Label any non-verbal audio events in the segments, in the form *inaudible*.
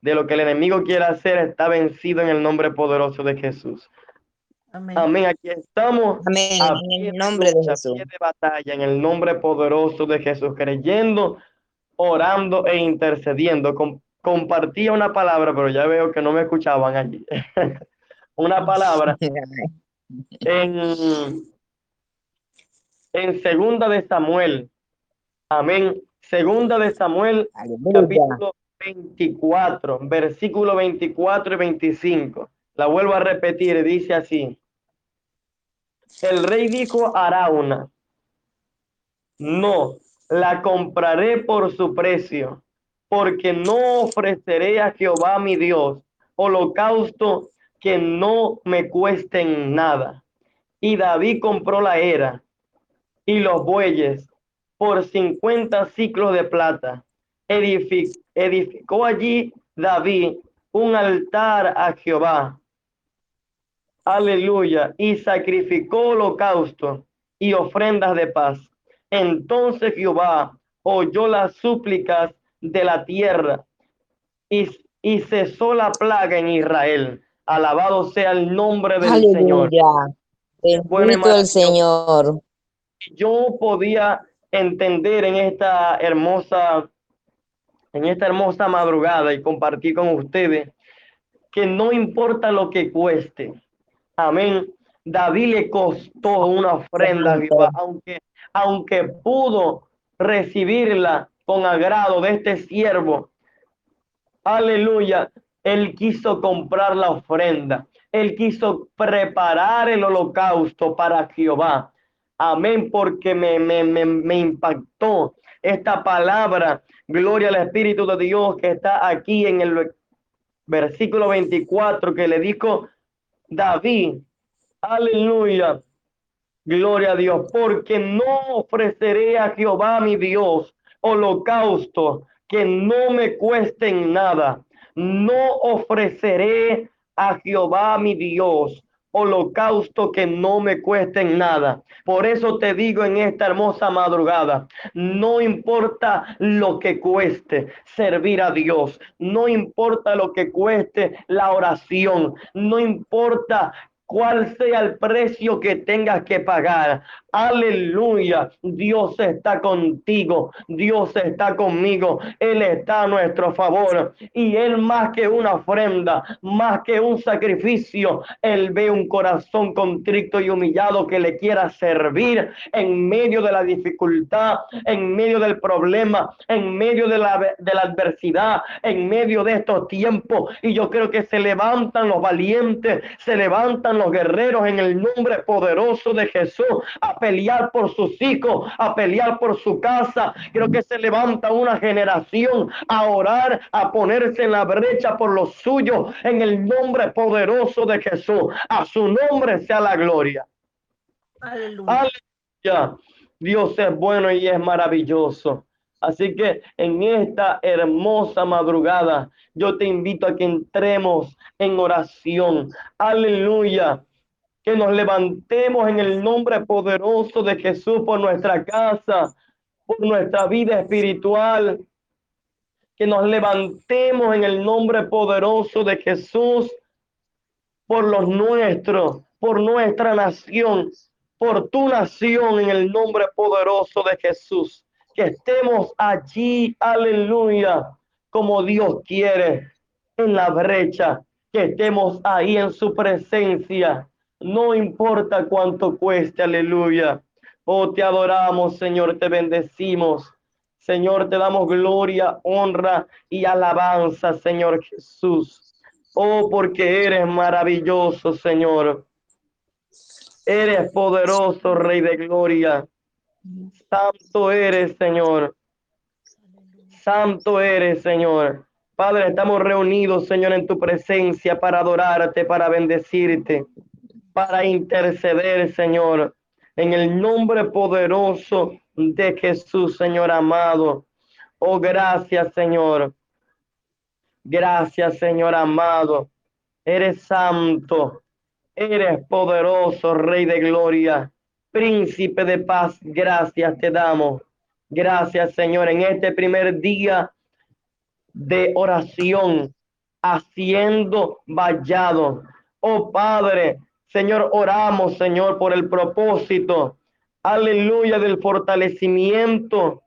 de lo que el enemigo quiere hacer está vencido en el nombre poderoso de Jesús. Amén. Aquí estamos. Amén. En el nombre de Jesús. de batalla, en el nombre poderoso de Jesús, creyendo, orando e intercediendo. compartía una palabra, pero ya veo que no me escuchaban allí. *laughs* una palabra *laughs* en, en segunda de Samuel. Amén. Segunda de Samuel, capítulo 24, versículo 24 y 25. La vuelvo a repetir, dice así. El rey dijo a Arauna, no, la compraré por su precio, porque no ofreceré a Jehová mi Dios holocausto que no me cuesten nada. Y David compró la era y los bueyes por 50 ciclos de plata. edificó allí David un altar a Jehová. Aleluya. Y sacrificó holocausto y ofrendas de paz. Entonces Jehová oyó las súplicas de la tierra y, y cesó la plaga en Israel. Alabado sea el nombre del Señor. Bendito el Señor. Yo podía entender en esta hermosa, en esta hermosa madrugada y compartir con ustedes que no importa lo que cueste. Amén. David le costó una ofrenda, aunque, aunque pudo recibirla con agrado de este siervo. Aleluya. Él quiso comprar la ofrenda. Él quiso preparar el holocausto para Jehová. Amén, porque me, me, me, me impactó esta palabra. Gloria al Espíritu de Dios que está aquí en el versículo 24 que le dijo David. Aleluya. Gloria a Dios, porque no ofreceré a Jehová mi Dios holocausto que no me cuesten nada no ofreceré a Jehová mi Dios holocausto que no me cuesten nada. Por eso te digo en esta hermosa madrugada, no importa lo que cueste servir a Dios, no importa lo que cueste la oración, no importa cuál sea el precio que tengas que pagar. Aleluya. Dios está contigo. Dios está conmigo. Él está a nuestro favor. Y Él más que una ofrenda, más que un sacrificio, Él ve un corazón contrito y humillado que le quiera servir en medio de la dificultad, en medio del problema, en medio de la, adversidad, en medio de estos tiempos. Y yo creo que se levantan los valientes, se levantan los guerreros en el nombre poderoso de Jesús pelear por sus hijos, a pelear por su casa. Creo que se levanta una generación a orar, a ponerse en la brecha por los suyos en el nombre poderoso de Jesús. A su nombre sea la gloria. Aleluya. Dios es bueno y es maravilloso. Así que en esta hermosa madrugada, yo te invito a que entremos en oración. Aleluya. Que nos levantemos en el nombre poderoso de Jesús por nuestra casa, por nuestra vida espiritual. Que nos levantemos en el nombre poderoso de Jesús por los nuestros, por nuestra nación, por tu nación en el nombre poderoso de Jesús. Que estemos allí, aleluya, como Dios quiere, en la brecha, que estemos ahí en su presencia, no importa cuánto cueste, aleluya. Oh, te adoramos, Señor, te bendecimos. Señor, te damos gloria, honra y alabanza, Señor Jesús. Oh, porque eres maravilloso, Señor. Eres poderoso, Rey de Gloria. Santo eres, Señor. Santo eres, Señor. Padre, estamos reunidos, Señor, en tu presencia para adorarte, para bendecirte, para interceder, Señor, en el nombre poderoso de Jesús, Señor amado. Oh, gracias, Señor. Gracias, Señor amado. Eres santo, eres poderoso, Rey de Gloria. Príncipe de paz, gracias te damos. Gracias, Señor, en este primer día de oración. haciendo vallado. Oh Padre, Señor, oramos, Señor, por el propósito, aleluya, del fortalecimiento,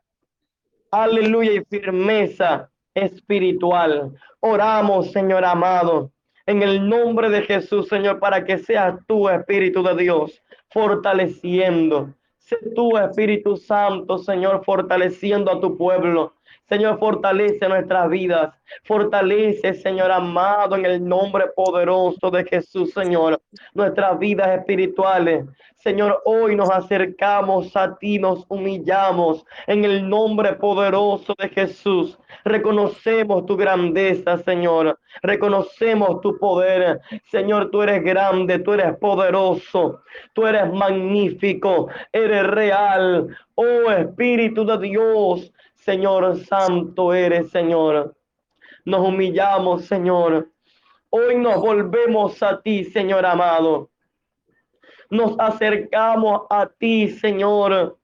aleluya, y firmeza espiritual. Oramos, Señor amado, en el nombre de Jesús, Señor, para que seas tú, Espíritu de Dios, fortaleciendo. Sé tú, Espíritu Santo, Señor, fortaleciendo a tu pueblo. Señor, fortalece nuestras vidas. Fortalece, Señor amado, en el nombre poderoso de Jesús, Señor, nuestras vidas espirituales. Señor, hoy nos acercamos a ti, nos humillamos en el nombre poderoso de Jesús. Reconocemos tu grandeza, Señor. Reconocemos tu poder. Señor, tú eres grande, tú eres poderoso, tú eres magnífico, eres real. Oh Espíritu de Dios, Señor Santo eres, Señor. Nos humillamos, Señor. Hoy nos volvemos a ti, Señor amado. Nos acercamos a ti, Señor.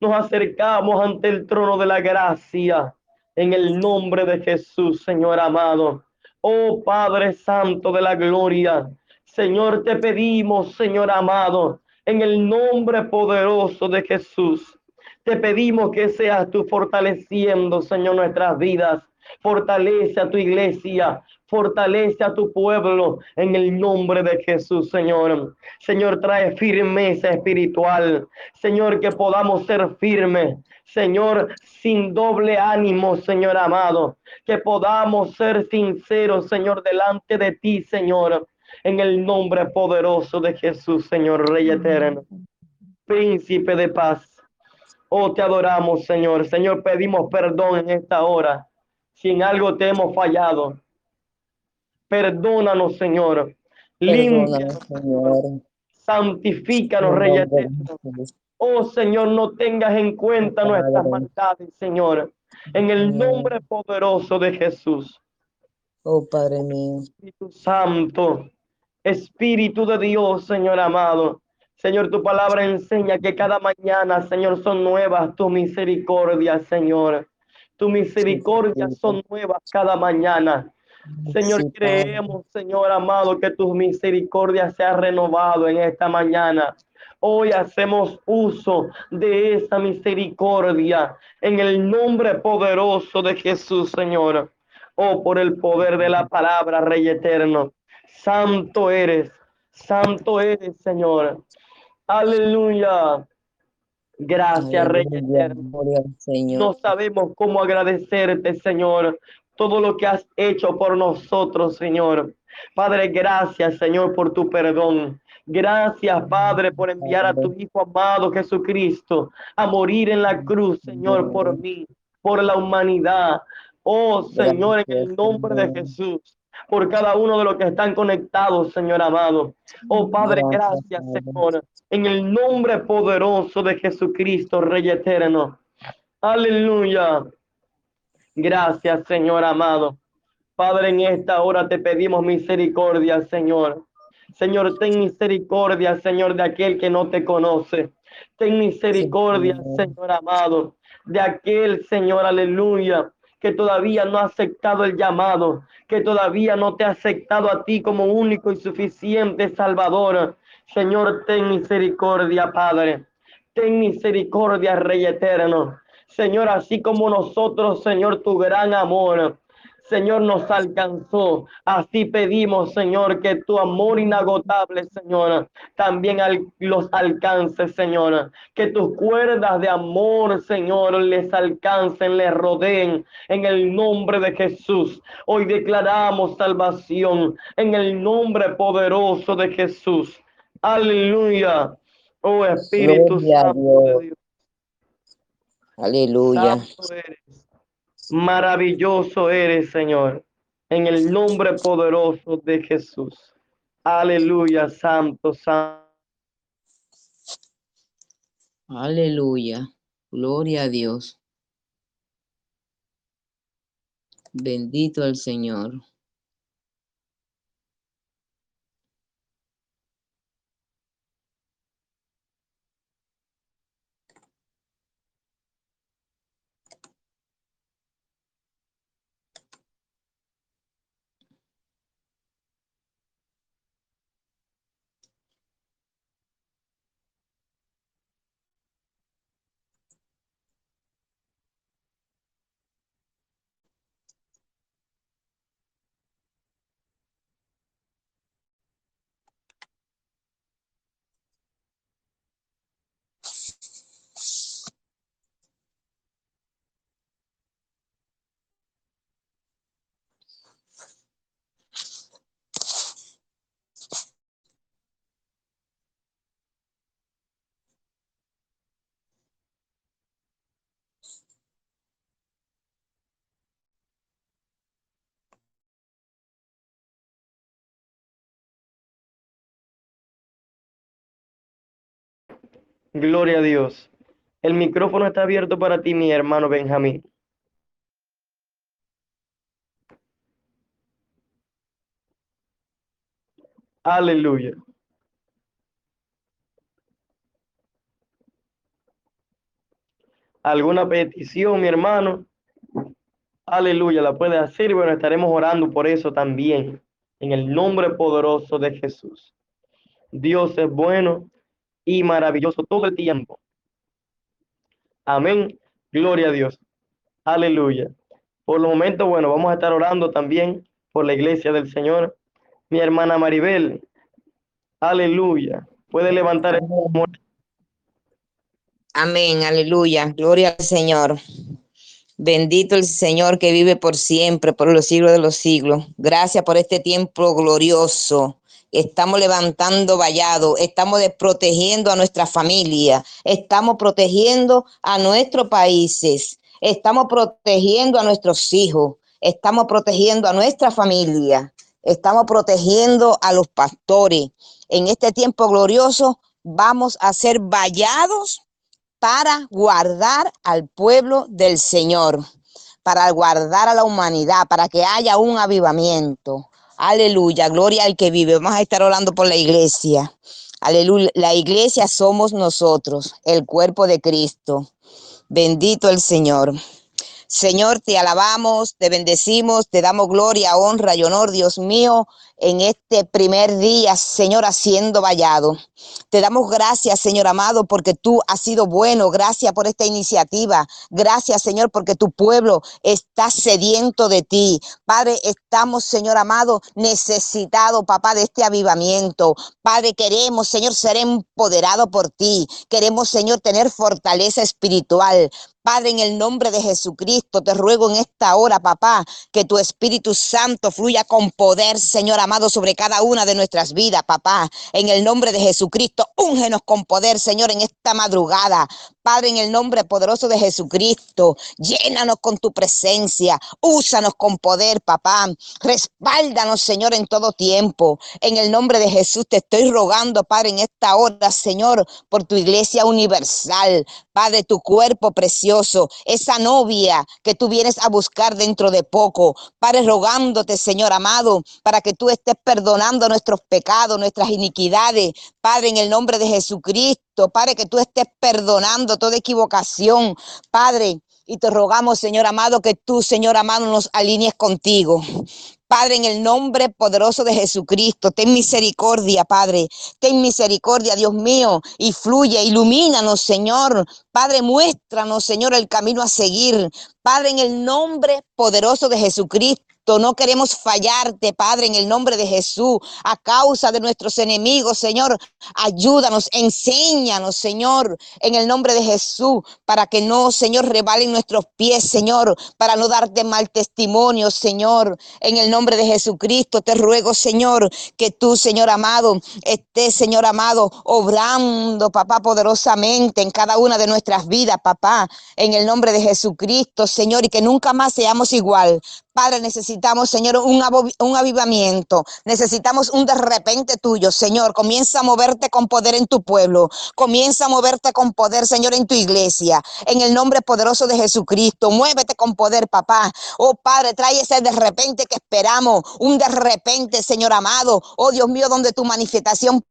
Nos acercamos ante el trono de la gracia en el nombre de Jesús, Señor amado. Oh Padre Santo de la gloria, Señor, te pedimos, Señor amado, en el nombre poderoso de Jesús. Te pedimos que seas tú fortaleciendo, Señor, nuestras vidas. Fortalece a tu iglesia, fortalece a tu pueblo en el nombre de Jesús, Señor. Señor, trae firmeza espiritual. Señor, que podamos ser firmes. Señor, sin doble ánimo, Señor amado. Que podamos ser sinceros, Señor, delante de ti, Señor. En el nombre poderoso de Jesús, Señor, Rey eterno. Príncipe de paz. Oh, te adoramos, Señor. Señor, pedimos perdón en esta hora. Si en algo te hemos fallado, perdónanos, Señor. Límpianos, Señor. Santifícanos, Rey eterno. Oh, Señor, no tengas en cuenta nuestras maldades, Señor. En el nombre poderoso de Jesús. Oh, Padre mío. Espíritu Santo, Espíritu de Dios, Señor amado. Señor, tu palabra enseña que cada mañana, Señor, son nuevas tus misericordias, Señor. Tus misericordias son nuevas cada mañana. Señor, creemos, Señor amado, que tus misericordias se han renovado en esta mañana. Hoy hacemos uso de esa misericordia en el nombre poderoso de Jesús, Señor. Oh, por el poder de la palabra, Rey eterno. Santo eres, santo eres, Señor. Aleluya. Gracias, Rey eterno. No sabemos cómo agradecerte, Señor, todo lo que has hecho por nosotros, Señor. Padre, gracias, Señor, por tu perdón. Gracias, Padre, por enviar a tu Hijo amado Jesucristo a morir en la cruz, Señor, por mí, por la humanidad. Oh, Señor, en el nombre de Jesús por cada uno de los que están conectados, Señor amado. Oh Padre, gracias, Señor, en el nombre poderoso de Jesucristo, Rey eterno. Aleluya. Gracias, Señor amado. Padre, en esta hora te pedimos misericordia, Señor. Señor, ten misericordia, Señor, de aquel que no te conoce. Ten misericordia, Señor amado, de aquel, Señor, aleluya, que todavía no ha aceptado el llamado, que todavía no te ha aceptado a ti como único y suficiente Salvador. Señor, ten misericordia, Padre. Ten misericordia, Rey eterno. Señor, así como nosotros, Señor, tu gran amor Señor, nos alcanzó. Así pedimos, Señor, que tu amor inagotable, Señor, también los alcance, Señor. Que tus cuerdas de amor, Señor, les alcancen, les rodeen en el nombre de Jesús. Hoy declaramos salvación en el nombre poderoso de Jesús. Aleluya. Oh Espíritu Santo Aleluya. Maravilloso eres, Señor, en el nombre poderoso de Jesús. Aleluya, santo, santo. Aleluya. Gloria a Dios. Bendito el Señor. Gloria a Dios. El micrófono está abierto para ti, mi hermano Benjamín. Aleluya. ¿Alguna petición, mi hermano? Aleluya, la puede hacer. Bueno, estaremos orando por eso también. En el nombre poderoso de Jesús. Dios es bueno y maravilloso todo el tiempo. Amén. Gloria a Dios. Aleluya. Por el momento, bueno, vamos a estar orando también por la iglesia del Señor. Mi hermana Maribel. Aleluya. Puede levantar el Amén, aleluya. Gloria al Señor. Bendito el Señor que vive por siempre, por los siglos de los siglos. Gracias por este tiempo glorioso. Estamos levantando vallado, estamos protegiendo a nuestra familia, estamos protegiendo a nuestros países, estamos protegiendo a nuestros hijos, estamos protegiendo a nuestra familia, estamos protegiendo a los pastores. En este tiempo glorioso vamos a ser vallados para guardar al pueblo del Señor, para guardar a la humanidad, para que haya un avivamiento. Aleluya, gloria al que vive. Vamos a estar orando por la iglesia. Aleluya, la iglesia somos nosotros, el cuerpo de Cristo. Bendito el Señor. Señor, te alabamos, te bendecimos, te damos gloria, honra y honor, Dios mío, en este primer día, Señor, haciendo vallado. Te damos gracias, Señor amado, porque tú has sido bueno. Gracias por esta iniciativa. Gracias, Señor, porque tu pueblo está sediento de ti. Padre, estamos, Señor amado, necesitados, papá, de este avivamiento. Padre, queremos, Señor, ser empoderados por ti. Queremos, Señor, tener fortaleza espiritual. Padre, en el nombre de Jesucristo, te ruego en esta hora, papá, que tu Espíritu Santo fluya con poder, Señor amado, sobre cada una de nuestras vidas, papá. En el nombre de Jesucristo, úngenos con poder, Señor, en esta madrugada. Padre, en el nombre poderoso de Jesucristo, llénanos con tu presencia, úsanos con poder, papá. Respáldanos, Señor, en todo tiempo. En el nombre de Jesús te estoy rogando, Padre, en esta hora, Señor, por tu iglesia universal. Padre, tu cuerpo precioso, esa novia que tú vienes a buscar dentro de poco. Padre, rogándote, Señor amado, para que tú estés perdonando nuestros pecados, nuestras iniquidades. Padre, en el nombre de Jesucristo, Padre, que tú estés perdonando toda equivocación. Padre, y te rogamos, Señor amado, que tú, Señor amado, nos alinees contigo. Padre, en el nombre poderoso de Jesucristo, ten misericordia, Padre. Ten misericordia, Dios mío, y fluye, ilumínanos, Señor. Padre, muéstranos, Señor, el camino a seguir. Padre, en el nombre poderoso de Jesucristo. No queremos fallarte, Padre, en el nombre de Jesús, a causa de nuestros enemigos, Señor. Ayúdanos, enséñanos, Señor, en el nombre de Jesús, para que no, Señor, rebalen nuestros pies, Señor, para no darte mal testimonio, Señor. En el nombre de Jesucristo te ruego, Señor, que tú, Señor amado, estés, Señor amado, obrando, papá, poderosamente en cada una de nuestras vidas, papá, en el nombre de Jesucristo, Señor, y que nunca más seamos igual. Padre, necesitamos, Señor, un, avivamiento. Necesitamos un de repente tuyo, Señor. Comienza a moverte con poder en tu pueblo. Comienza a moverte con poder, Señor, en tu iglesia. En el nombre poderoso de Jesucristo. Muévete con poder, papá. Oh, Padre, trae ese de repente que esperamos. Un de repente, Señor amado. Oh, Dios mío, donde tu manifestación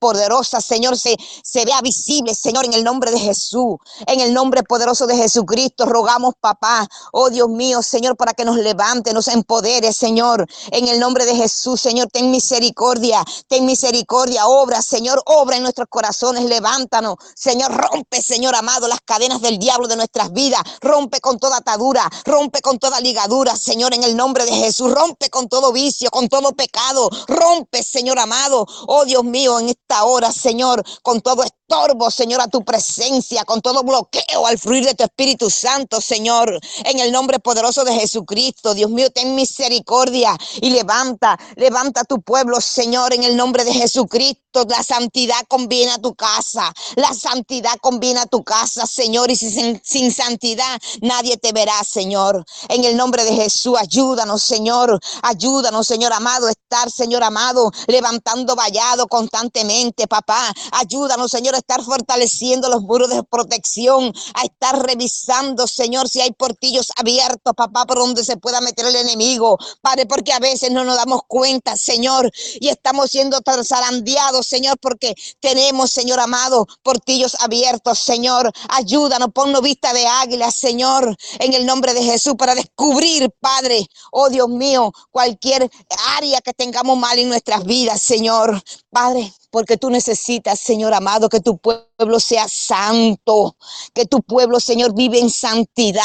poderosa, Señor, se, se vea visible, Señor, en el nombre de Jesús, en el nombre poderoso de Jesucristo, rogamos, papá, oh Dios mío, Señor, para que nos levante, nos empodere, Señor, en el nombre de Jesús, Señor, ten misericordia, ten misericordia, obra, Señor, obra en nuestros corazones, levántanos, Señor, rompe, Señor amado, las cadenas del diablo de nuestras vidas, rompe con toda atadura, rompe con toda ligadura, Señor, en el nombre de Jesús, rompe con todo vicio, con todo pecado, rompe, Señor amado, oh Dios mío, en este hora, Señor, con todo estorbo, Señor, a tu presencia, con todo bloqueo al fluir de tu Espíritu Santo, Señor, en el nombre poderoso de Jesucristo. Dios mío, ten misericordia y levanta, levanta tu pueblo, Señor, en el nombre de Jesucristo. La santidad conviene a tu casa, la santidad conviene a tu casa, Señor, y sin santidad nadie te verá, Señor. En el nombre de Jesús, ayúdanos, Señor, ayúdanos, Señor amado estar, Señor amado, levantando vallado constantemente, papá. Ayúdanos, Señor, a estar fortaleciendo los muros de protección, a estar revisando, Señor, si hay portillos abiertos, papá, por donde se pueda meter el enemigo, Padre, porque a veces no nos damos cuenta, Señor, y estamos siendo zarandeados, Señor, porque tenemos, Señor amado, portillos abiertos, Señor. Ayúdanos, ponnos vista de águila, Señor, en el nombre de Jesús, para descubrir, Padre, oh Dios mío, cualquier área que tengamos mal en nuestras vidas, Señor. Padre, porque tú necesitas, Señor amado, que tu pueblo sea santo, que tu pueblo, Señor, vive en santidad,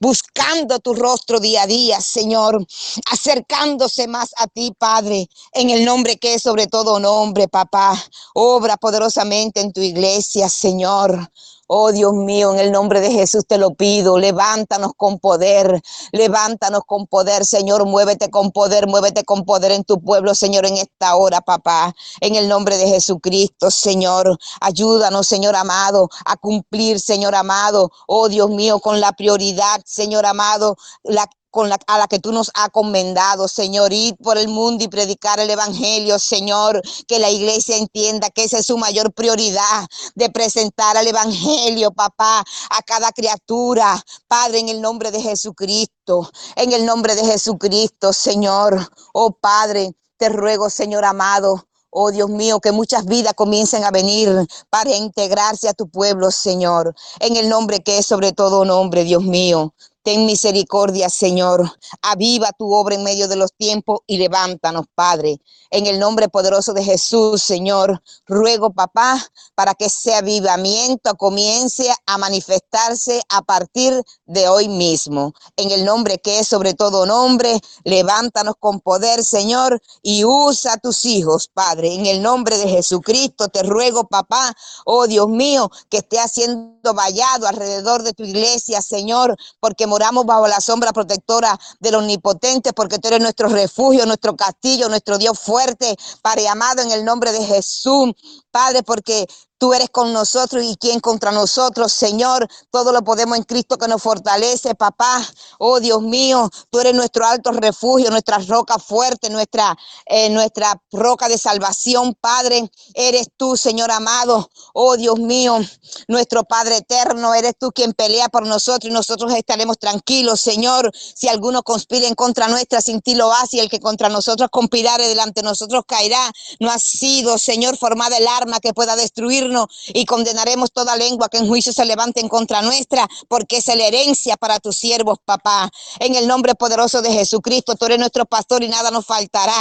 buscando tu rostro día a día, Señor, acercándose más a ti, Padre, en el nombre que es sobre todo nombre, papá. Obra poderosamente en tu iglesia, Señor. Oh Dios mío, en el nombre de Jesús te lo pido, levántanos con poder, levántanos con poder, Señor, muévete con poder, muévete con poder en tu pueblo, Señor, en esta hora, papá, en el nombre de Jesucristo, Señor, ayúdanos, Señor amado, a cumplir, Señor amado, oh Dios mío, con la prioridad, Señor amado, la con la, a la que tú nos has comendado, Señor, ir por el mundo y predicar el Evangelio, Señor, que la iglesia entienda que esa es su mayor prioridad de presentar el Evangelio, papá, a cada criatura, Padre, en el nombre de Jesucristo, en el nombre de Jesucristo, Señor, oh Padre, te ruego, Señor amado, Oh Dios mío, que muchas vidas comiencen a venir para integrarse a tu pueblo, Señor. En el nombre que es sobre todo nombre, Dios mío. Ten misericordia, Señor. Aviva tu obra en medio de los tiempos y levántanos, Padre. En el nombre poderoso de Jesús, Señor, ruego, papá, para que ese avivamiento comience a manifestarse a partir de hoy mismo. En el nombre que es sobre todo nombre, levántanos con poder, Señor, y usa tus hijos, Padre. En el nombre de Jesucristo te ruego, papá, oh Dios mío, que esté haciendo vallado alrededor de tu iglesia, Señor, porque moramos bajo la sombra protectora del omnipotente, porque tú eres nuestro refugio, nuestro castillo, nuestro Dios fuerte, Padre amado, en el nombre de Jesús. Padre, porque Tú eres con nosotros y quien contra nosotros, Señor. Todo lo podemos en Cristo que nos fortalece, papá. Oh Dios mío, tú eres nuestro alto refugio, nuestra roca fuerte, nuestra, eh, nuestra roca de salvación, Padre. Eres tú, Señor amado. Oh Dios mío, nuestro Padre eterno. Eres tú quien pelea por nosotros y nosotros estaremos tranquilos, Señor. Si alguno conspira en contra nuestra, sin ti lo hace y el que contra nosotros conspirare delante de nosotros caerá. No ha sido, Señor, formada el arma que pueda destruir y condenaremos toda lengua que en juicio se levante en contra nuestra, porque es la herencia para tus siervos, papá. En el nombre poderoso de Jesucristo, tú eres nuestro pastor y nada nos faltará.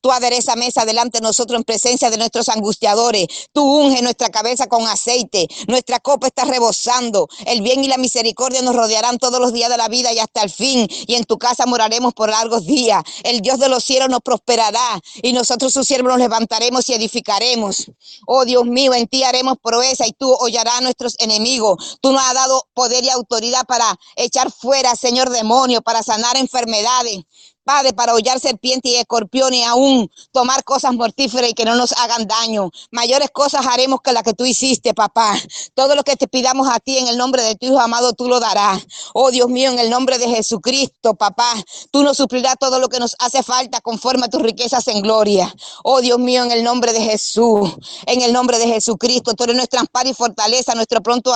Tú adereza mesa delante de nosotros en presencia de nuestros angustiadores. Tú unge nuestra cabeza con aceite. Nuestra copa está rebosando. El bien y la misericordia nos rodearán todos los días de la vida y hasta el fin. Y en tu casa moraremos por largos días. El Dios de los cielos nos prosperará y nosotros sus siervos nos levantaremos y edificaremos. Oh Dios mío, en ti haremos proeza y tú hollarás a nuestros enemigos. Tú nos has dado poder y autoridad para echar fuera, Señor demonio, para sanar enfermedades. Padre, para hollar serpientes y escorpiones, aún tomar cosas mortíferas y que no nos hagan daño. Mayores cosas haremos que las que tú hiciste, papá. Todo lo que te pidamos a ti en el nombre de tu Hijo amado, tú lo darás. Oh Dios mío, en el nombre de Jesucristo, papá, tú nos suplirás todo lo que nos hace falta conforme a tus riquezas en gloria. Oh Dios mío, en el nombre de Jesús, en el nombre de Jesucristo, tú eres nuestra amparo y fortaleza, nuestro pronto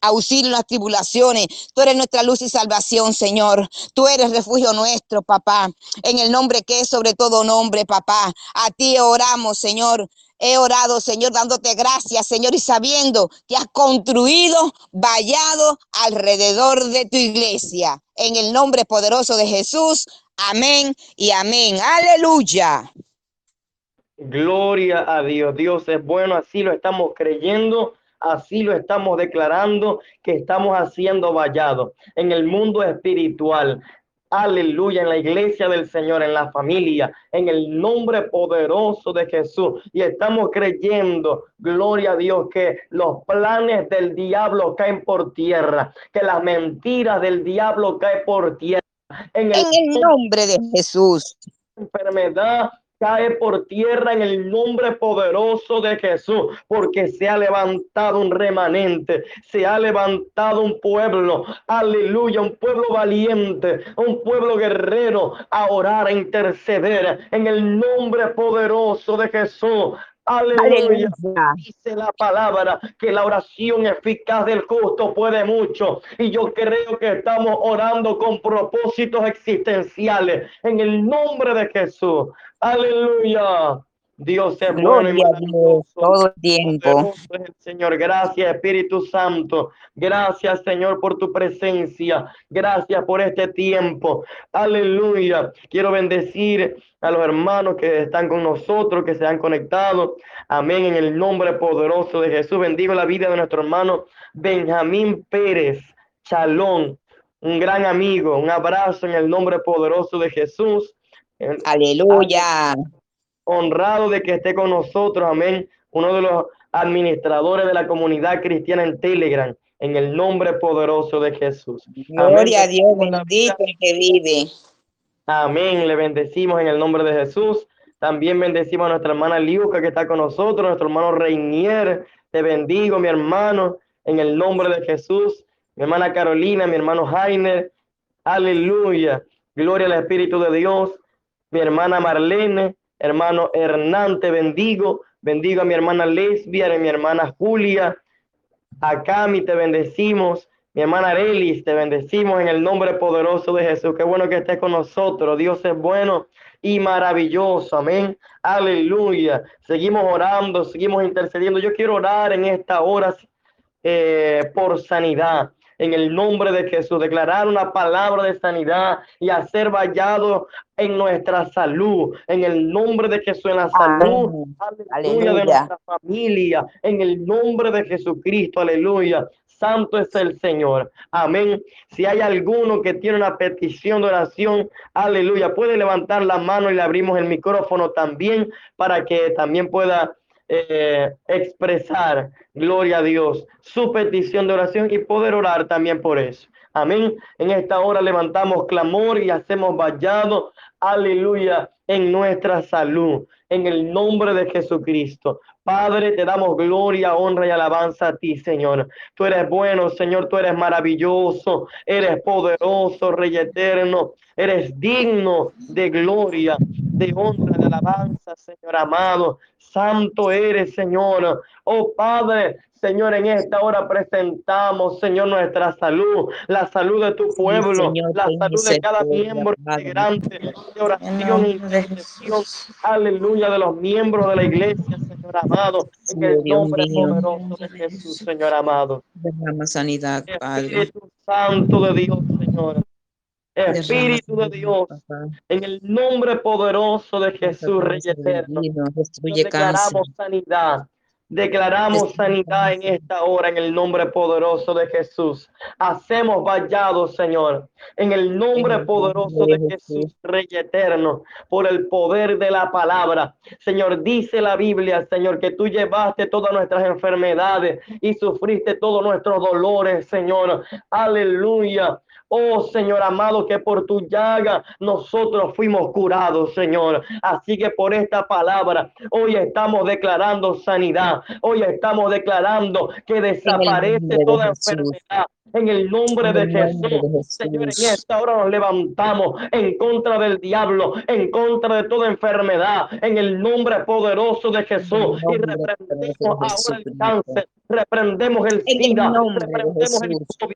auxilio en las tribulaciones. Tú eres nuestra luz y salvación, Señor. Tú eres refugio nuestro, papá en el nombre que es sobre todo nombre, papá. A ti oramos, Señor. He orado, Señor, dándote gracias, Señor, y sabiendo que has construido vallado alrededor de tu iglesia. En el nombre poderoso de Jesús. Amén y amén. Aleluya. Gloria a Dios. Dios es bueno, así lo estamos creyendo así lo estamos declarando que estamos haciendo vallado en el mundo espiritual aleluya, en la iglesia del Señor, en la familia, en el nombre poderoso de Jesús. Y estamos creyendo, gloria a Dios, que los planes del diablo caen por tierra, que las mentiras del diablo caen por tierra. En el, nombre de Jesús. Enfermedad cae por tierra en el nombre poderoso de Jesús, porque se ha levantado un remanente, se ha levantado un pueblo, aleluya, un pueblo valiente, un pueblo guerrero a orar, a interceder en el nombre poderoso de Jesús. Aleluya. Dice la palabra que la oración eficaz del justo puede mucho. Y yo creo que estamos orando con propósitos existenciales en el nombre de Jesús. Aleluya. Dios es bueno y maravilloso. todo el tiempo. Señor, gracias Espíritu Santo. Gracias Señor por tu presencia. Gracias por este tiempo. Aleluya. Quiero bendecir a los hermanos que están con nosotros, que se han conectado. Amén. En el nombre poderoso de Jesús. Bendigo la vida de nuestro hermano Benjamín Pérez Chalón. Un gran amigo. Un abrazo en el nombre poderoso de Jesús. Aleluya honrado de que esté con nosotros, amén, uno de los administradores de la comunidad cristiana en Telegram, en el nombre poderoso de Jesús. Gloria a Dios, bendito el que vive. Amén, le bendecimos en el nombre de Jesús. También bendecimos a nuestra hermana Liuca que está con nosotros, nuestro hermano Reinier. Te bendigo, mi hermano, en el nombre de Jesús. Mi hermana Carolina, mi hermano Jainer. Aleluya. Gloria al Espíritu de Dios. Mi hermana Marlene, hermano Hernán, te bendigo, bendigo a mi hermana Lesbia, a mi hermana Julia, a Cami te bendecimos, mi hermana Arelis, te bendecimos en el nombre poderoso de Jesús. Qué bueno que estés con nosotros. Dios es bueno y maravilloso. Amén. Aleluya. Seguimos orando, seguimos intercediendo. Yo quiero orar en esta hora eh, por sanidad en el nombre de Jesús, declarar una palabra de sanidad y hacer vallado en nuestra salud, en el nombre de Jesús, en la salud, aleluya, de nuestra familia, en el nombre de Jesucristo, aleluya. Santo es el Señor. Amén. Si hay alguno que tiene una petición de oración, aleluya, puede levantar la mano y le abrimos el micrófono también para que también pueda eh, expresar, gloria a Dios, su petición de oración y poder orar también por eso. Amén. En esta hora levantamos clamor y hacemos vallado, aleluya, en nuestra salud, en el nombre de Jesucristo. Padre, te damos gloria, honra y alabanza a ti, Señor. Tú eres bueno, Señor, tú eres maravilloso, eres poderoso, Rey eterno, eres digno de gloria, de honra, de alabanza, Señor amado. Santo eres, Señor. Oh Padre, Señor, en esta hora presentamos, Señor, nuestra salud, la salud de tu pueblo, la salud de cada miembro integrante de oración y aleluya, de los miembros de la iglesia, Señor amado, en el nombre poderoso de Jesús, Señor amado. Derrama sanidad, Padre. Espíritu Santo de Dios, Señor. Espíritu de Dios, en el nombre poderoso de Jesús, Rey eterno, declaramos sanidad, declaramos sanidad en esta hora, en el nombre poderoso de Jesús. Hacemos vallados, Señor, en el nombre poderoso de Jesús, Rey eterno, por el poder de la palabra. Señor, dice la Biblia, Señor, que tú llevaste todas nuestras enfermedades y sufriste todos nuestros dolores, Señor. Aleluya. Oh Señor amado, que por tu llaga nosotros fuimos curados, Señor. Así que por esta palabra, hoy estamos declarando sanidad. Hoy estamos declarando que desaparece toda enfermedad. En el nombre de Jesús, Señor, en esta hora nos levantamos en contra del diablo, en contra de toda enfermedad, en el nombre poderoso de Jesús. Y reprendemos ahora el cáncer, reprendemos el SIDA, reprendemos el COVID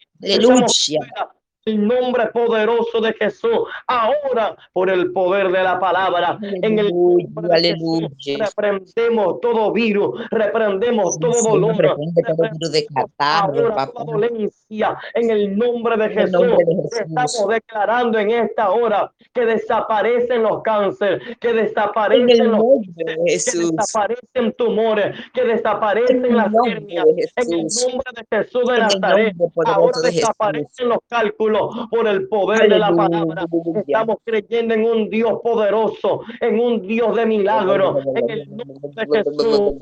el nombre poderoso de Jesús, ahora por el poder de la palabra, en el nombre de Jesús, reprendemos todo virus, reprendemos todo dolor, reprendemos de ahora toda dolencia, en el nombre de Jesús, estamos declarando en esta hora que desaparecen los cánceres, que desaparecen los que desaparecen tumores, que desaparecen las hernias, en el nombre de Jesús de Nazaret, ahora desaparecen los cálculos por el poder de la palabra. Estamos creyendo en un Dios poderoso, en un Dios de milagro, en el nombre de Jesús.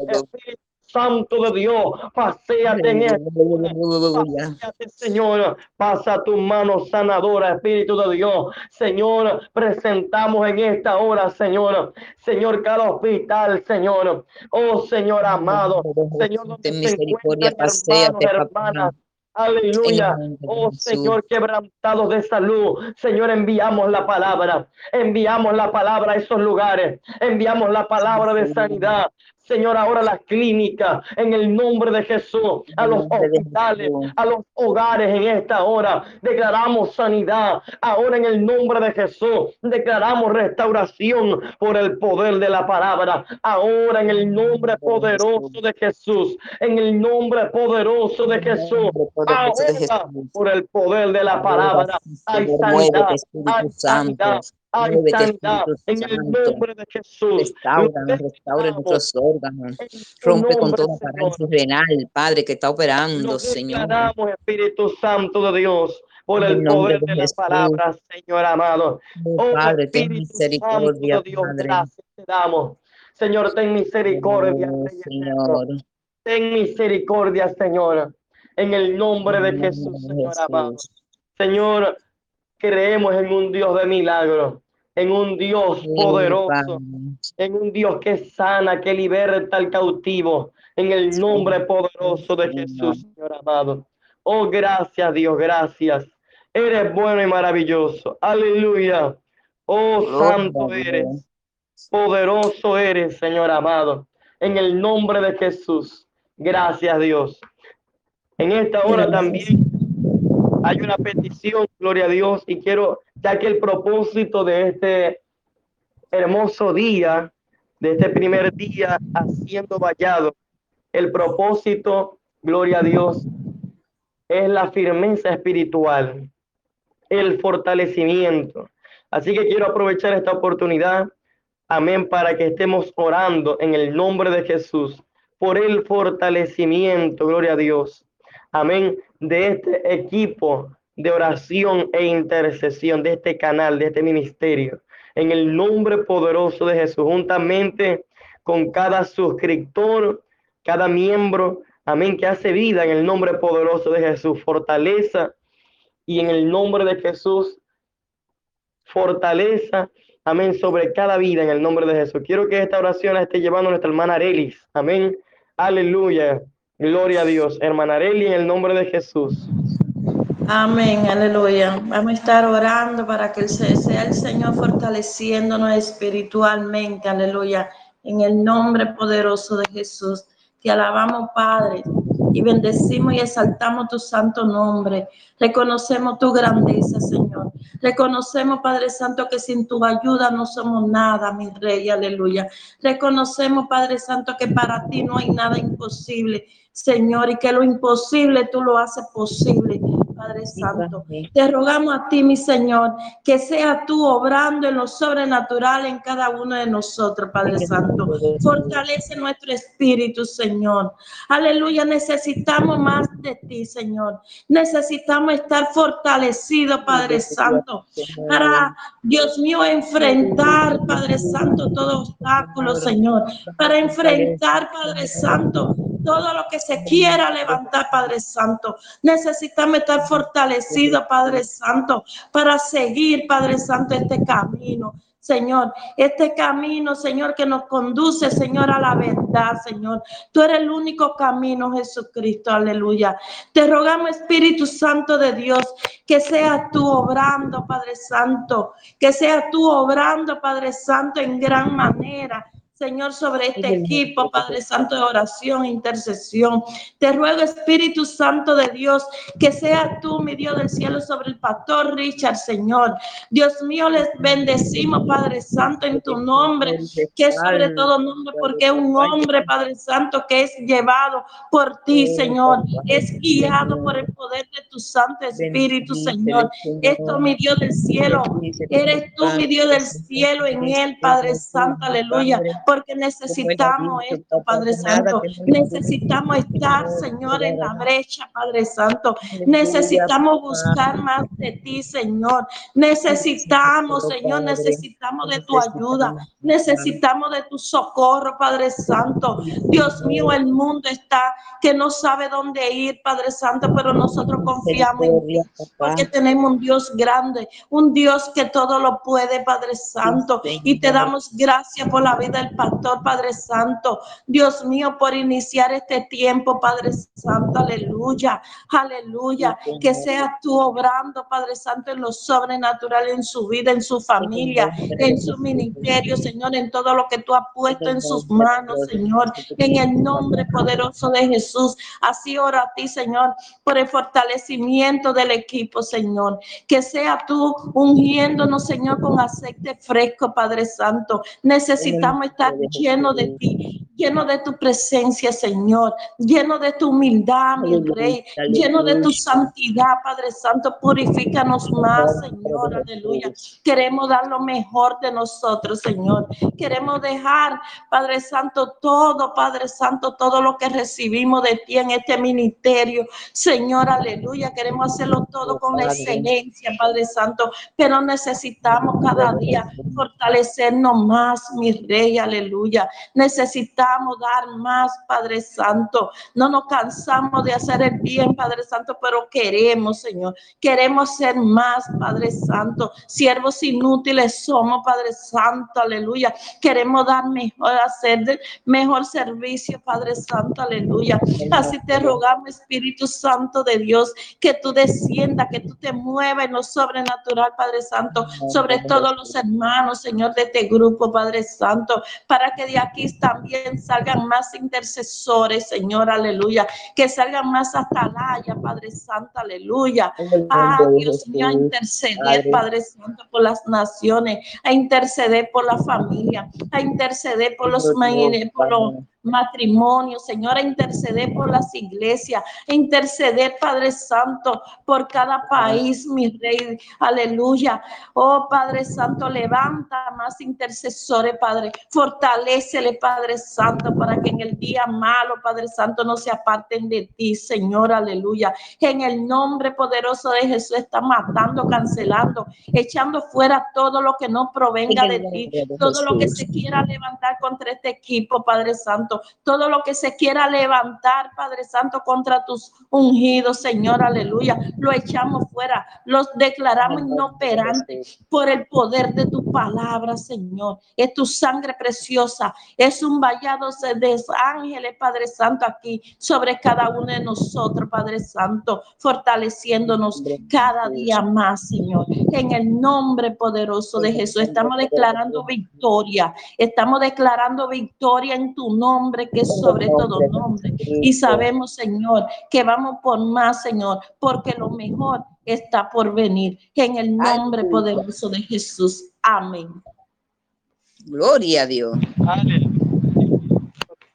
Santo de Dios, paséate en esta Paséate, Señor, pasa tu mano sanadora, Espíritu de Dios. Señor, presentamos en esta hora, Señor, Señor, cada hospital, Señor. Oh, Señor amado, Señor, donde se encuentran hermanos, hermanas, Aleluya. Oh Señor, quebrantados de salud. Señor, enviamos la palabra. Enviamos la palabra a esos lugares. Enviamos la palabra de sanidad. Señor, ahora las clínicas, en el nombre de Jesús, a los hospitales, a los hogares en esta hora, declaramos sanidad. Ahora en el nombre de Jesús, declaramos restauración por el poder de la palabra. Ahora en el nombre poderoso de Jesús, en el nombre poderoso de Jesús, ahora por el poder de la palabra, hay sanidad, hay sanidad hay sanidad en el nombre de Jesús. Restaura, restaura nuestros órganos. Rompe con toda parálisis renal, Padre, que está operando, Señor. Espíritu Santo de Dios por el, poder de, la palabra, Señor amado. Oh, Padre, ten misericordia, Dios, Padre. Gracias te damos. Señor, ten misericordia. Oh, Señor. Ten misericordia, Señor. En el nombre de Jesús, Señor amado. Señor, creemos en un Dios de milagros en un Dios poderoso, en un Dios que sana, que liberta al cautivo, en el nombre poderoso de Jesús, Señor amado. Oh, gracias Dios, gracias. Eres bueno y maravilloso. Aleluya. Oh, santo eres. Poderoso eres, Señor amado. En el nombre de Jesús. Gracias Dios. En esta hora también hay una petición, gloria a Dios, y quiero ya que el propósito de este hermoso día, de este primer día haciendo vallado, el propósito, gloria a Dios, es la firmeza espiritual, el fortalecimiento. Así que quiero aprovechar esta oportunidad, amén, para que estemos orando en el nombre de Jesús por el fortalecimiento, gloria a Dios, amén, de este equipo de oración e intercesión de este canal, de este ministerio. En el nombre poderoso de Jesús, juntamente con cada suscriptor, cada miembro, amén, que hace vida en el nombre poderoso de Jesús, fortaleza y en el nombre de Jesús, fortaleza, amén, sobre cada vida en el nombre de Jesús. Quiero que esta oración la esté llevando nuestra hermana Arelis, amén, aleluya, gloria a Dios, hermana Arelis, en el nombre de Jesús. Amén, aleluya. Vamos a estar orando para que sea el Señor fortaleciéndonos espiritualmente, aleluya, en el nombre poderoso de Jesús. Te alabamos, Padre, y bendecimos y exaltamos tu santo nombre. Reconocemos tu grandeza, Señor. Reconocemos, Padre Santo, que sin tu ayuda no somos nada, mi Rey, aleluya. Reconocemos, Padre Santo, que para ti no hay nada imposible, Señor, y que lo imposible tú lo haces posible. Padre Santo. Te rogamos a ti, mi Señor, que sea tú obrando en lo sobrenatural en cada uno de nosotros, Padre Santo. Fortalece nuestro espíritu, Señor. Aleluya, necesitamos más de ti, Señor. Necesitamos estar fortalecidos, Padre Santo, para, Dios mío, enfrentar, Padre Santo, todo obstáculo, Señor. Para enfrentar, Padre Santo, todo lo que se quiera levantar, Padre Santo. Necesitamos estar fortalecidos, Padre Santo, para seguir, Padre Santo, este camino. Señor, este camino, Señor, que nos conduce, Señor, a la verdad, Señor. Tú eres el único camino, Jesucristo, aleluya. Te rogamos, Espíritu Santo de Dios, que sea tú obrando, Padre Santo, que sea tú obrando, Padre Santo, en gran manera Señor, sobre este equipo, Padre Santo de oración, intercesión. Te ruego, Espíritu Santo de Dios, que sea tú, mi Dios del cielo, sobre el pastor Richard, Señor. Dios mío, les bendecimos, Padre Santo, en tu nombre, que es sobre todo nombre, porque es un hombre, Padre Santo, que es llevado por ti, Señor. Es guiado por el poder de tu Santo Espíritu, Señor. Esto, mi Dios del cielo, eres tú, mi Dios del cielo, en él, Padre Santo, aleluya porque necesitamos esto, Padre Santo. Necesitamos estar, Señor, en la brecha, Padre Santo. Necesitamos buscar más de ti, Señor. Necesitamos, Señor, necesitamos de tu ayuda. Necesitamos de tu socorro, Padre Santo. Dios mío, el mundo está que no sabe dónde ir, Padre Santo, pero nosotros confiamos en ti, porque tenemos un Dios grande, un Dios que todo lo puede, Padre Santo. Y te damos gracias por la vida del pastor, Padre Santo. Dios mío, por iniciar este tiempo, Padre Santo. Aleluya, aleluya. Que seas tú obrando, Padre Santo, en lo sobrenatural, en su vida, en su familia, en su ministerio, Señor, en todo lo que tú has puesto en sus manos, Señor. En el nombre poderoso de Jesús. Así ora a ti, Señor, por el fortalecimiento del equipo, Señor. Que sea tú ungiéndonos, Señor, con aceite fresco, Padre Santo. Necesitamos estar llenos de ti, lleno de tu presencia, Señor, lleno de tu humildad, mi Rey, lleno de tu santidad, Padre Santo. Purifícanos más, Señor, aleluya. Queremos dar lo mejor de nosotros, Señor. Queremos dejar, Padre Santo, todo, Padre Santo, todo lo que recibimos de ti en este ministerio. Señor, aleluya. Queremos hacerlo todo con la excelencia, Padre Santo, pero necesitamos cada día fortalecernos más, mi Rey, aleluya. Necesitamos dar más, Padre Santo. No nos cansamos de hacer el bien, Padre Santo, pero queremos, Señor. Queremos ser más, Padre Santo. Siervos inútiles somos, Padre Santo, aleluya. Queremos dar mejor, hacer mejor servicio, Padre Santo, aleluya. Así te rogamos, Espíritu Santo de Dios, que tú descienda, que tú te muevas en lo sobrenatural, Padre Santo, sobre todos los hermanos, Señor, de este grupo, Padre Santo, para que de aquí también salgan más intercesores, Señor, aleluya, que salgan más atalaya, Padre Santo, aleluya. Ah, Dios mío, a interceder, Padre. Santo, por las naciones, a interceder por la familia, a interceder por los, por los matrimonio, Señor, a interceder por las iglesias, a interceder, Padre Santo, por cada país, mi Rey, aleluya. Oh, Padre Santo, levanta más intercesores, Padre, fortalecele, Padre Santo, para que en el día malo, Padre Santo, no se aparten de ti, Señor, aleluya. En el nombre poderoso de Jesús está matando, cancelando, echando fuera todo lo que no provenga de ti, todo lo que se quiera levantar contra este equipo, Padre Santo todo lo que se quiera levantar, Padre Santo, contra tus ungidos, Señor, aleluya, lo echamos fuera, los declaramos inoperantes por el poder de tu palabra, Señor. Es tu sangre preciosa, es un vallado de ángeles, Padre Santo, aquí sobre cada uno de nosotros, Padre Santo, fortaleciéndonos cada día más, Señor. En el nombre poderoso de Jesús, estamos declarando victoria, estamos declarando victoria en tu nombre nombre que es sobre todo nombre. Y sabemos, Señor, que vamos por más, Señor, porque lo mejor está por venir. En el nombre poderoso de Jesús. Amén. Gloria a Dios.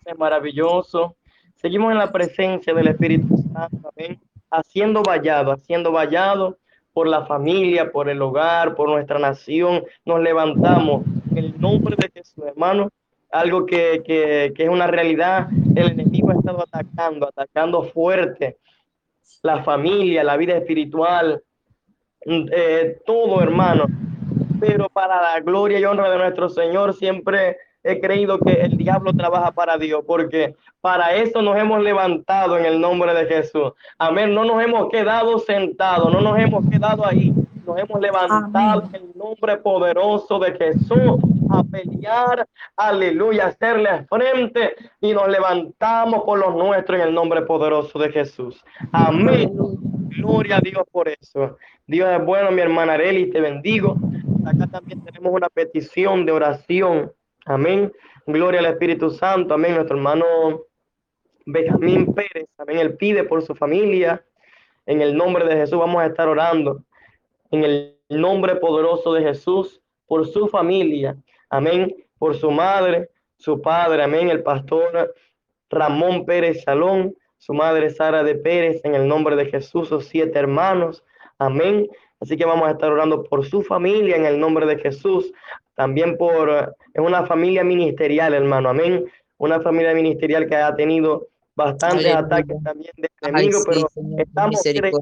Es maravilloso. Seguimos en la presencia del Espíritu Santo. Amén. Haciendo vallado, haciendo vallado por la familia, por el hogar, por nuestra nación. Nos levantamos en el nombre de Jesús, hermano algo que, que, que, es una realidad. El enemigo ha estado atacando, atacando fuerte la familia, la vida espiritual, eh, todo hermano. Pero para la gloria y honra de nuestro Señor siempre he creído que el diablo trabaja para Dios, porque para eso nos hemos levantado en el nombre de Jesús. Amén. No nos hemos quedado sentados, no nos hemos quedado ahí. Nos hemos levantado en el nombre poderoso de Jesús a pelear, aleluya, hacerle frente y nos levantamos por los nuestros en el nombre poderoso de Jesús. Amén. Gloria a Dios por eso. Dios es bueno, mi hermana Areli, te bendigo. Acá también tenemos una petición de oración. Amén. Gloria al Espíritu Santo. Amén. Nuestro hermano Benjamín Pérez. Amén. Él pide por su familia. En el nombre de Jesús vamos a estar orando. En el nombre poderoso de Jesús, por su familia. Amén. Por su madre, su padre. Amén. El pastor Ramón Pérez Salón. Su madre Sara de Pérez. En el nombre de Jesús, sus siete hermanos. Amén. Así que vamos a estar orando por su familia en el nombre de Jesús también por es una familia ministerial, hermano, amén. Una familia ministerial que ha tenido bastantes Aleluya. ataques también de Ay, enemigo, sí, pero estamos creyendo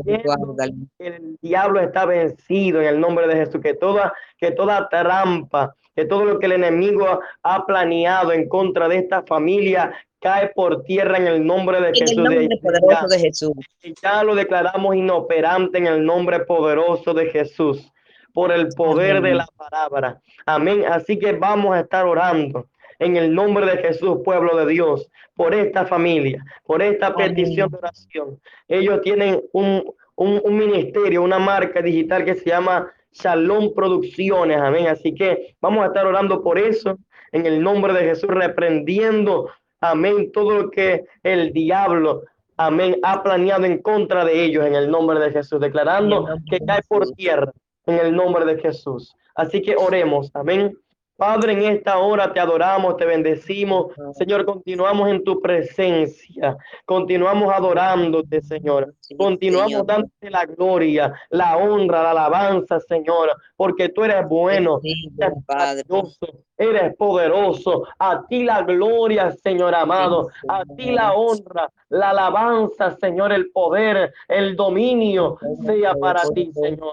que el diablo está vencido en el nombre de Jesús, que toda, que toda trampa, que todo lo que el enemigo ha planeado en contra de esta familia cae por tierra en el nombre de En el Jesús. nombre De- poderoso de Jesús. y ya lo declaramos inoperante en el nombre poderoso de Jesús, por el poder de la palabra. Amén. Así que vamos a estar orando en el nombre de Jesús, pueblo de Dios, por esta familia, por esta petición de oración. Ellos tienen un, un, un ministerio, una marca digital que se llama Shalom Producciones. Amén. Así que vamos a estar orando por eso en el nombre de Jesús, reprendiendo, amén, todo lo que el diablo amén, ha planeado en contra de ellos en el nombre de Jesús, declarando que cae por tierra en el nombre de Jesús. Así que oremos, amén. Padre, en esta hora te adoramos, te bendecimos. Señor, continuamos en tu presencia. Continuamos adorándote, Señor. Continuamos dándote la gloria, la honra, la alabanza, Señor, porque tú eres bueno, eres maravilloso, eres poderoso. A ti la gloria, Señor amado. A ti la honra, la alabanza, Señor, el poder, el dominio sea para ti, Señor.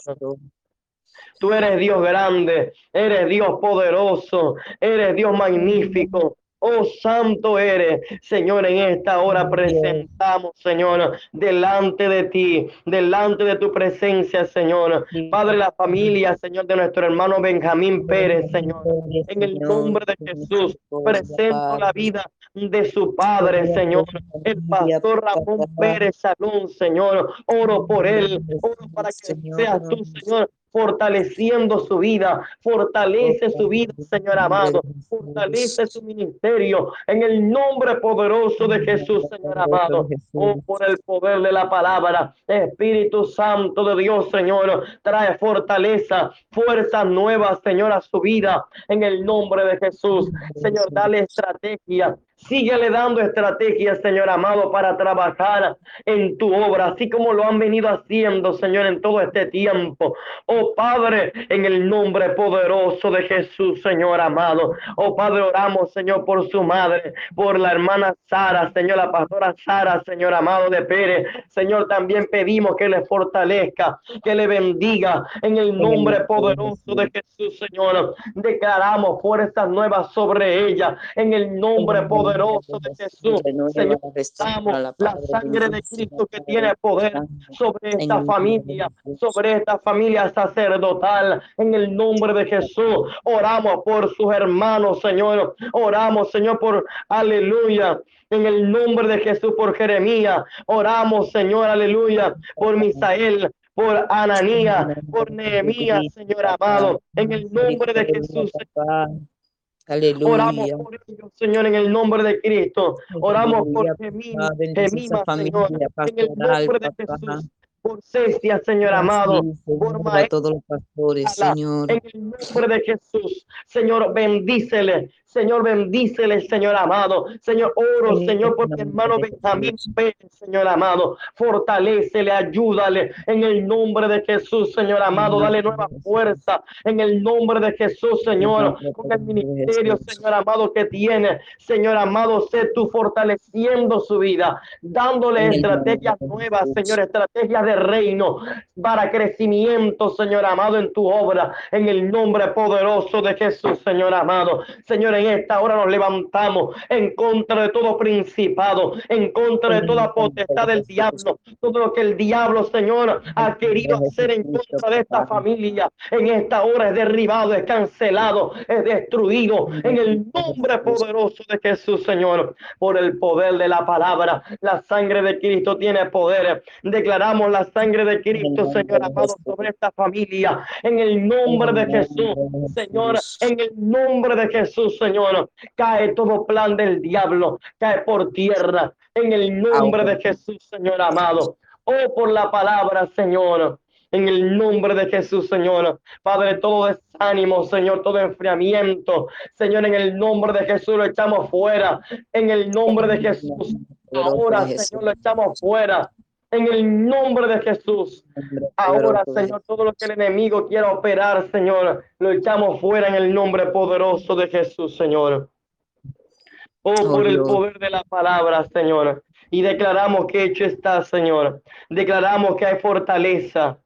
Tú eres Dios grande, eres Dios poderoso, eres Dios magnífico. Oh, santo eres, Señor, en esta hora presentamos, Señor, delante de ti, delante de tu presencia, Señor. Padre, la familia, Señor, de nuestro hermano Benjamín Pérez, Señor. En el nombre de Jesús, presento la vida de su padre, Señor. El pastor Ramón Pérez Salón, Señor. Oro por él, oro para que seas tú, Señor, fortaleciendo su vida, fortalece su vida, Señor amado, fortalece su ministerio en el nombre poderoso de Jesús, Señor amado. Oh, por el poder de la palabra, Espíritu Santo de Dios, Señor, trae fortaleza, fuerzas nuevas, Señor, a su vida en el nombre de Jesús. Señor, dale estrategia, Síguele dando estrategias, Señor amado, para trabajar en tu obra, así como lo han venido haciendo, Señor, en todo este tiempo. Oh Padre, en el nombre poderoso de Jesús, Señor amado. Oh Padre, oramos, Señor, por su madre, por la hermana Sara, Señor, la pastora Sara, Señor amado de Pérez. Señor, también pedimos que le fortalezca, que le bendiga en el nombre poderoso de Jesús, Señor. Declaramos fuerzas nuevas sobre ella en el nombre poderoso de Jesús. Señor, damos la sangre de Cristo que tiene poder sobre esta familia, sobre esta familia sacerdotal, en el nombre de Jesús. Oramos por sus hermanos, Señor. Oramos, Señor, por aleluya. En el nombre de Jesús, por Jeremías. Oramos, Señor, aleluya, por Misael, por Ananías, por Nehemías, Señor amado. En el nombre de Jesús, Aleluya. por ellos, Señor, en el nombre de Cristo. Oramos por Aleluya, Gemima, papá, esa Gemima, familia Señor, en el pastoral, nombre de papá. Jesús. Por Cecia, Señor amado, Señor, por a Maestra, todos los pastores, Señor. en el nombre de Jesús. Señor, bendícele. Señor, bendícele, Señor amado. Señor, oro, Señor, por mi hermano Benjamín. Pérez, Señor amado. Fortalécele, ayúdale en el nombre de Jesús, Señor amado. Dale nueva fuerza en el nombre de Jesús, Señor. Con el ministerio, Señor amado, que tiene. Señor amado, sé tú fortaleciendo su vida, dándole estrategias nuevas. Señor, estrategias de reino para crecimiento, Señor amado, en tu obra, en el nombre poderoso de Jesús, Señor amado. Señor, en esta hora nos levantamos en contra de todo principado, en contra de toda potestad del diablo, todo lo que el diablo, Señor, ha querido hacer en contra de esta familia, en esta hora es derribado, es cancelado, es destruido, en el nombre poderoso de Jesús, Señor, por el poder de la palabra. La sangre de Cristo tiene poder. Declaramos la sangre de Cristo, Señor amado, sobre esta familia, en el nombre de Jesús, Señor, en el nombre de Jesús, Señor, cae todo plan del diablo, cae por tierra, en el nombre de Jesús, Señor amado. Oh, por la palabra, Señor. En el nombre de Jesús, Señor. Padre, todo desánimo, Señor, todo enfriamiento. Señor, en el nombre de Jesús lo echamos fuera. En el nombre de Jesús. Ahora, Señor, lo echamos fuera. En el nombre de Jesús. Ahora, Señor, todo lo que el enemigo quiera operar, Señor, lo echamos fuera en el nombre poderoso de Jesús, Señor. Oh, Oh, por el poder de la palabra, Señor. Y declaramos que hecho está, Señor. Declaramos que hay fortaleza.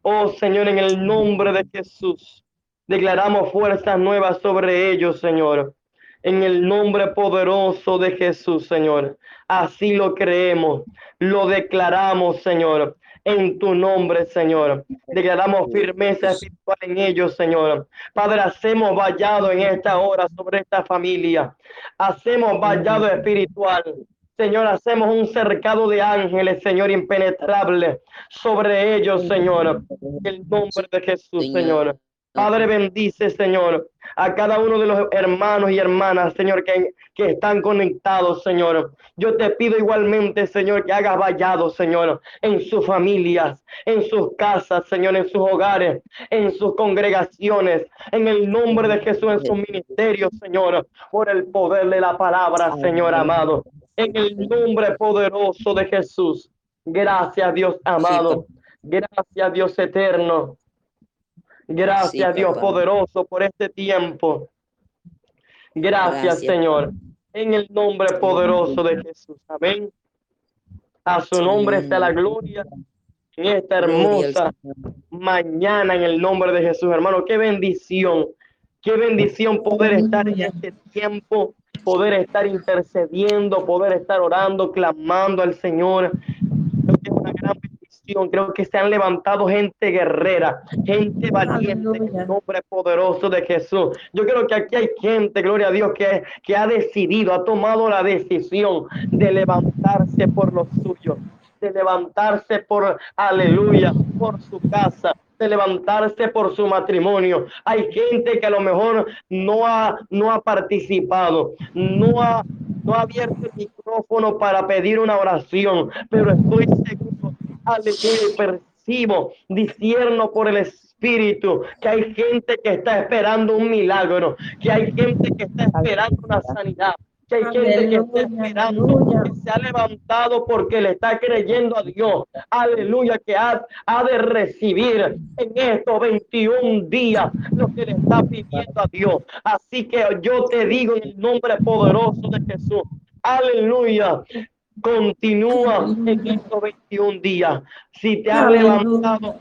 Oh, Señor, en el nombre de Jesús. Declaramos fuerzas nuevas sobre ellos, Señor. En el nombre poderoso de Jesús, Señor. Así lo creemos. Lo declaramos, Señor. En tu nombre, Señor. Declaramos firmeza espiritual en ellos, Señor. Padre, hacemos vallado en esta hora sobre esta familia. Hacemos vallado espiritual. Señor, hacemos un cercado de ángeles, Señor, impenetrable sobre ellos, Señor. En el nombre de Jesús, Señor. Padre, bendice, Señor, a cada uno de los hermanos y hermanas, Señor, que, que están conectados, Señor. Yo te pido igualmente, Señor, que hagas vallado, Señor, en sus familias, en sus casas, Señor, en sus hogares, en sus congregaciones, en el nombre de Jesús, en sus ministerios, Señor, por el poder de la palabra, Señor amado. En el nombre poderoso de Jesús. Gracias, Dios amado. Gracias, Dios eterno. Gracias, Sí, Dios papá. poderoso, por este tiempo. Gracias, Gracias. Señor. En el nombre poderoso de Jesús. Amén. A su nombre está la gloria en esta hermosa mañana en el nombre de Jesús, hermano. Qué bendición. Qué bendición poder estar en este tiempo, poder estar intercediendo, poder estar orando, clamando al Señor. Creo que es una gran Creo que se han levantado gente guerrera, gente valiente en el nombre poderoso de Jesús. Yo creo que aquí hay gente, gloria a Dios, que, que ha decidido, ha tomado la decisión de levantarse por los suyos, de levantarse por, aleluya, por su casa, de levantarse por su matrimonio. Hay gente que a lo mejor no ha, no ha participado, no ha, no ha abierto el micrófono para pedir una oración, pero estoy seguro, aleluya, percibo, discierno por el Espíritu, que hay gente que está esperando un milagro, que hay gente que está esperando una sanidad, que hay gente que está esperando, que se ha levantado porque le está creyendo a Dios, aleluya, que ha, ha de recibir en estos 21 días lo que le está pidiendo a Dios. Así que yo te digo en el nombre poderoso de Jesús, aleluya. Continúa en estos 21 días. Si te has levantado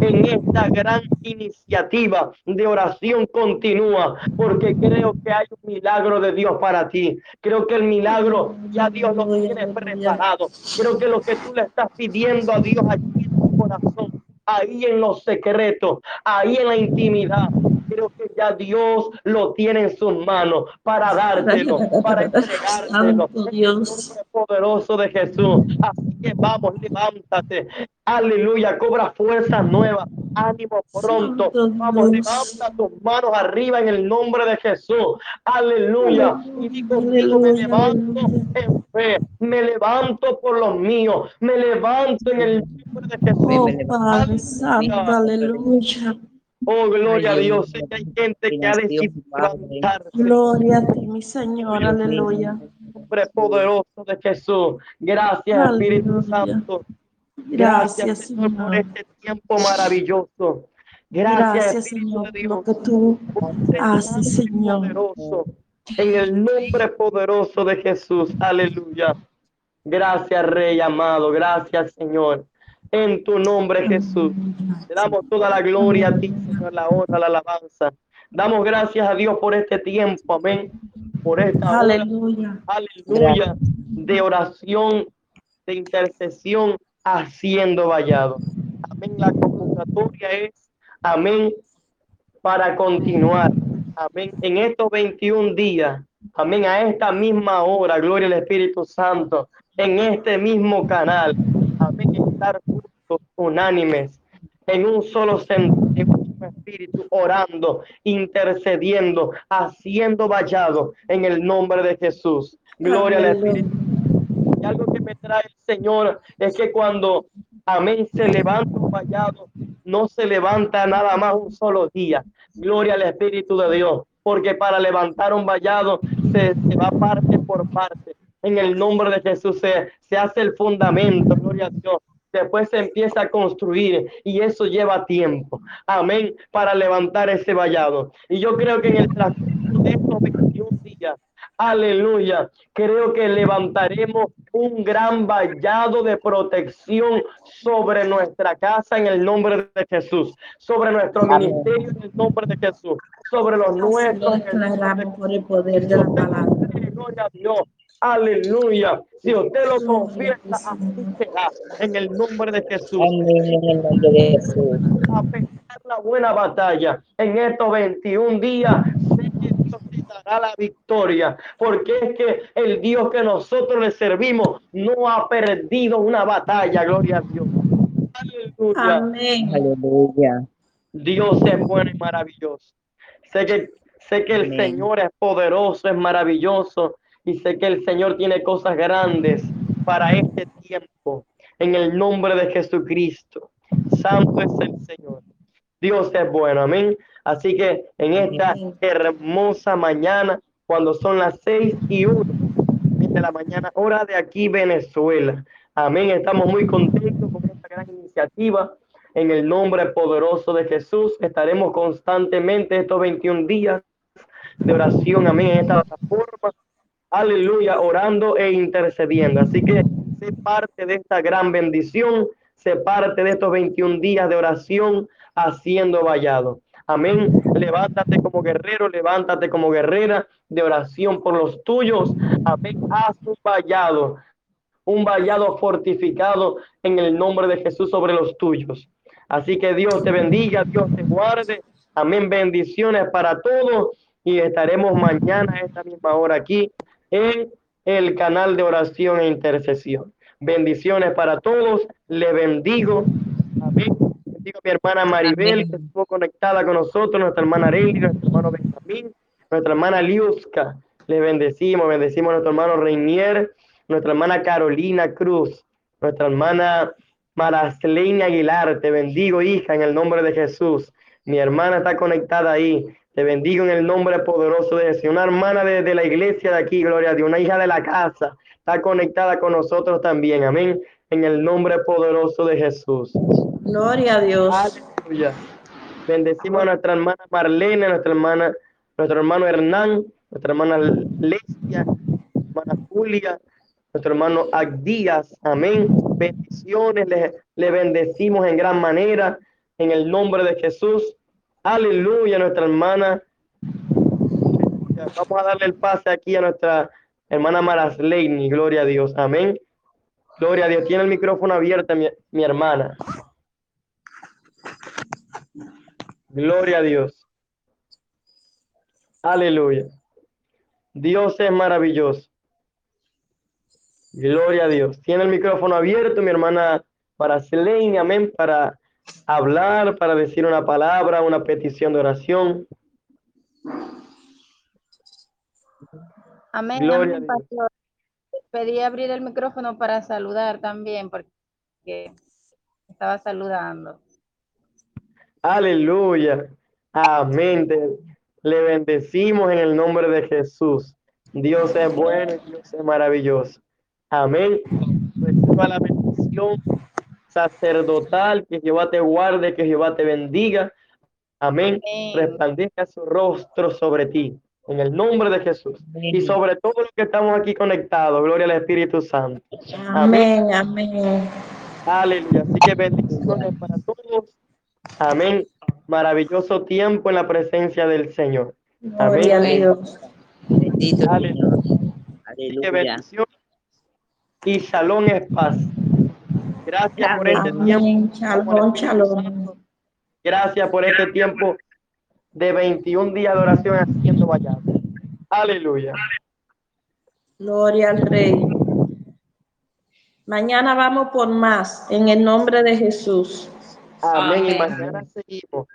en esta gran iniciativa de oración continúa, porque creo que hay un milagro de Dios para ti. Creo que el milagro ya Dios lo tiene preparado. Creo que lo que tú le estás pidiendo a Dios allí en tu corazón, ahí en los secretos, ahí en la intimidad. Creo que ya Dios lo tiene en sus manos para dártelo, para *laughs* entregártelo. Dios. poderoso de Jesús. Así que vamos, levántate. Aleluya, cobra fuerzas nuevas. Ánimo pronto. Vamos, levanta tus manos arriba en el nombre de Jesús. Aleluya. Y di conmigo, me levanto en fe. Me levanto por los míos. Me levanto en el nombre de Jesús. Oh, Padre Santo, aleluya. Oh, gloria a Ay, Dios. Dios Sé que hay gente que ha Gracias, decidido levantarse. Gloria a ti, mi Señor, aleluya. nombre poderoso de Jesús. Gracias, Espíritu Aleluya. Santo. Gracias, Señor, por Señor. este tiempo maravilloso. Gracias, Gracias, Espíritu Señor, de por Dios. lo que tú por este haces, Señor. poderoso. En el nombre poderoso de Jesús. Aleluya. Gracias, Rey amado. Gracias, Señor. En tu nombre, Jesús. Te damos toda la gloria a ti, Señor, la honra, la alabanza. Damos gracias a Dios por este tiempo, amén. Por esta hora, Aleluya. de oración, de intercesión, haciendo vallado. Amén. La convocatoria es, amén, para continuar. Amén. En estos 21 días, amén, a esta misma hora, gloria al Espíritu Santo, en este mismo canal, estar juntos, unánimes, en un solo sentido, espíritu, orando, intercediendo, haciendo vallado en el nombre de Jesús. Gloria al. Espíritu. Y algo que me trae el Señor es que cuando, amén, se levanta un vallado, no se levanta nada más un solo día. Gloria al Espíritu de Dios. Porque para levantar un vallado se, se va parte por parte. en el nombre de Jesús se, se hace el fundamento, gloria a Dios. Después se empieza a construir y eso lleva tiempo. Amén. Para levantar ese vallado. Y yo creo que en el transcurso de estos 21 días, aleluya, creo que levantaremos un gran vallado de protección sobre nuestra casa en el nombre de Jesús, sobre nuestro Amén. ministerio en el nombre de Jesús, sobre los nuestros. por el poder de la palabra. Gloria a Dios. Aleluya. Si usted lo confiesa, así será. En el nombre de Jesús. A pelear la buena batalla. En estos 21 días, dará la victoria. Porque es que el Dios que nosotros le servimos no ha perdido una batalla. Gloria a Dios. Aleluya. Amén. Aleluya. Dios es bueno y maravilloso. Sé que, sé que el Amén. Señor es poderoso, es maravilloso y sé que el Señor tiene cosas grandes para este tiempo. En el nombre de Jesucristo. Santo es el Señor. Dios es bueno, amén. Así que en esta hermosa mañana, cuando son las seis y uno de la mañana, hora de aquí, Venezuela. Amén. Estamos muy contentos con esta gran iniciativa. En el nombre poderoso de Jesús, estaremos constantemente estos 21 días de oración. Amén. En esta plataforma. Aleluya. Orando e intercediendo. Así que sé parte de esta gran bendición. Sé parte de estos 21 días de oración haciendo vallado. Amén. Levántate como guerrero, levántate como guerrera de oración por los tuyos. Amén. Haz un vallado, un vallado fortificado en el nombre de Jesús sobre los tuyos. Así que Dios te bendiga, Dios te guarde. Amén. Bendiciones para todos y estaremos mañana a esta misma hora aquí en el canal de oración e intercesión. Bendiciones para todos. Le bendigo. Amén. Bendigo a mi hermana Maribel, Amén. que estuvo conectada con nosotros, nuestra hermana Arely, nuestro hermano Benjamín, nuestra hermana Liuska. Le bendecimos, bendecimos a nuestro hermano Reinier, nuestra hermana Carolina Cruz, nuestra hermana Marasleina Aguilar. Te bendigo, hija, en el nombre de Jesús. Mi hermana está conectada ahí. Te bendigo en el nombre poderoso de Jesús. Una hermana de, de la iglesia de aquí, gloria a Dios, una hija de la casa, está conectada con nosotros también. Amén. En el nombre poderoso de Jesús. Gloria a Dios. Aleluya. Bendecimos a nuestra hermana Marlene, a nuestra hermana, nuestro hermano Hernán, nuestra hermana Lesia, hermana Julia, nuestro hermano Agdías. Amén. Bendiciones, le, le bendecimos en gran manera en el nombre de Jesús. Aleluya, nuestra hermana. Vamos a darle el pase aquí a nuestra hermana Marasleini. Gloria a Dios. Amén. Gloria a Dios. Tiene el micrófono abierto mi, hermana. Gloria a Dios. Aleluya. Dios es maravilloso. Gloria a Dios. Tiene el micrófono abierto, mi hermana para Selene, amén, para hablar, para decir una palabra, una petición de oración. Amén, Gloria a amén, Dios. pastor. Pedí abrir el micrófono para saludar también, porque estaba saludando. Aleluya. Amén. Le bendecimos en el nombre de Jesús. Dios es bueno y Dios es maravilloso. Amén. Reciba la bendición sacerdotal, que Jehová te guarde, que Jehová te bendiga. Amén. Amén. Resplandezca su rostro sobre ti. En el nombre de Jesús. Y sobre todo los que estamos aquí conectados. Gloria al Espíritu Santo. Amén, amén. Aleluya. Así que bendiciones para todos. Amén. Maravilloso tiempo en la presencia del Señor. Gloria a Dios. Bendito Aleluya. Así que bendición y shalom es paz. Gracias por este tiempo. Gracias por este tiempo de 21 días de oración haciendo vallado. Aleluya. Gloria al Rey. Mañana vamos por más en el nombre de Jesús. Amén. Y mañana seguimos.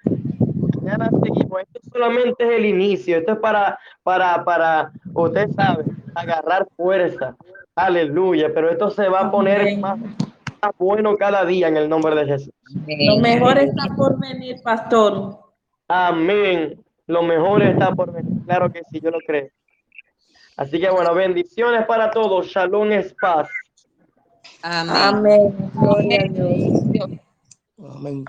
Mañana seguimos. Esto solamente es el inicio. Esto es para, para, para, usted sabe, agarrar fuerza. Aleluya. Pero esto se va a poner Amén. más, más bueno cada día en el nombre de Jesús. Lo mejor está por venir, pastor. Amén. Lo mejor está por venir. Claro que sí, yo lo creo. Así que bueno, bendiciones para todos. Shalom es paz. Amén. Amén. Gloria a Dios. Amén.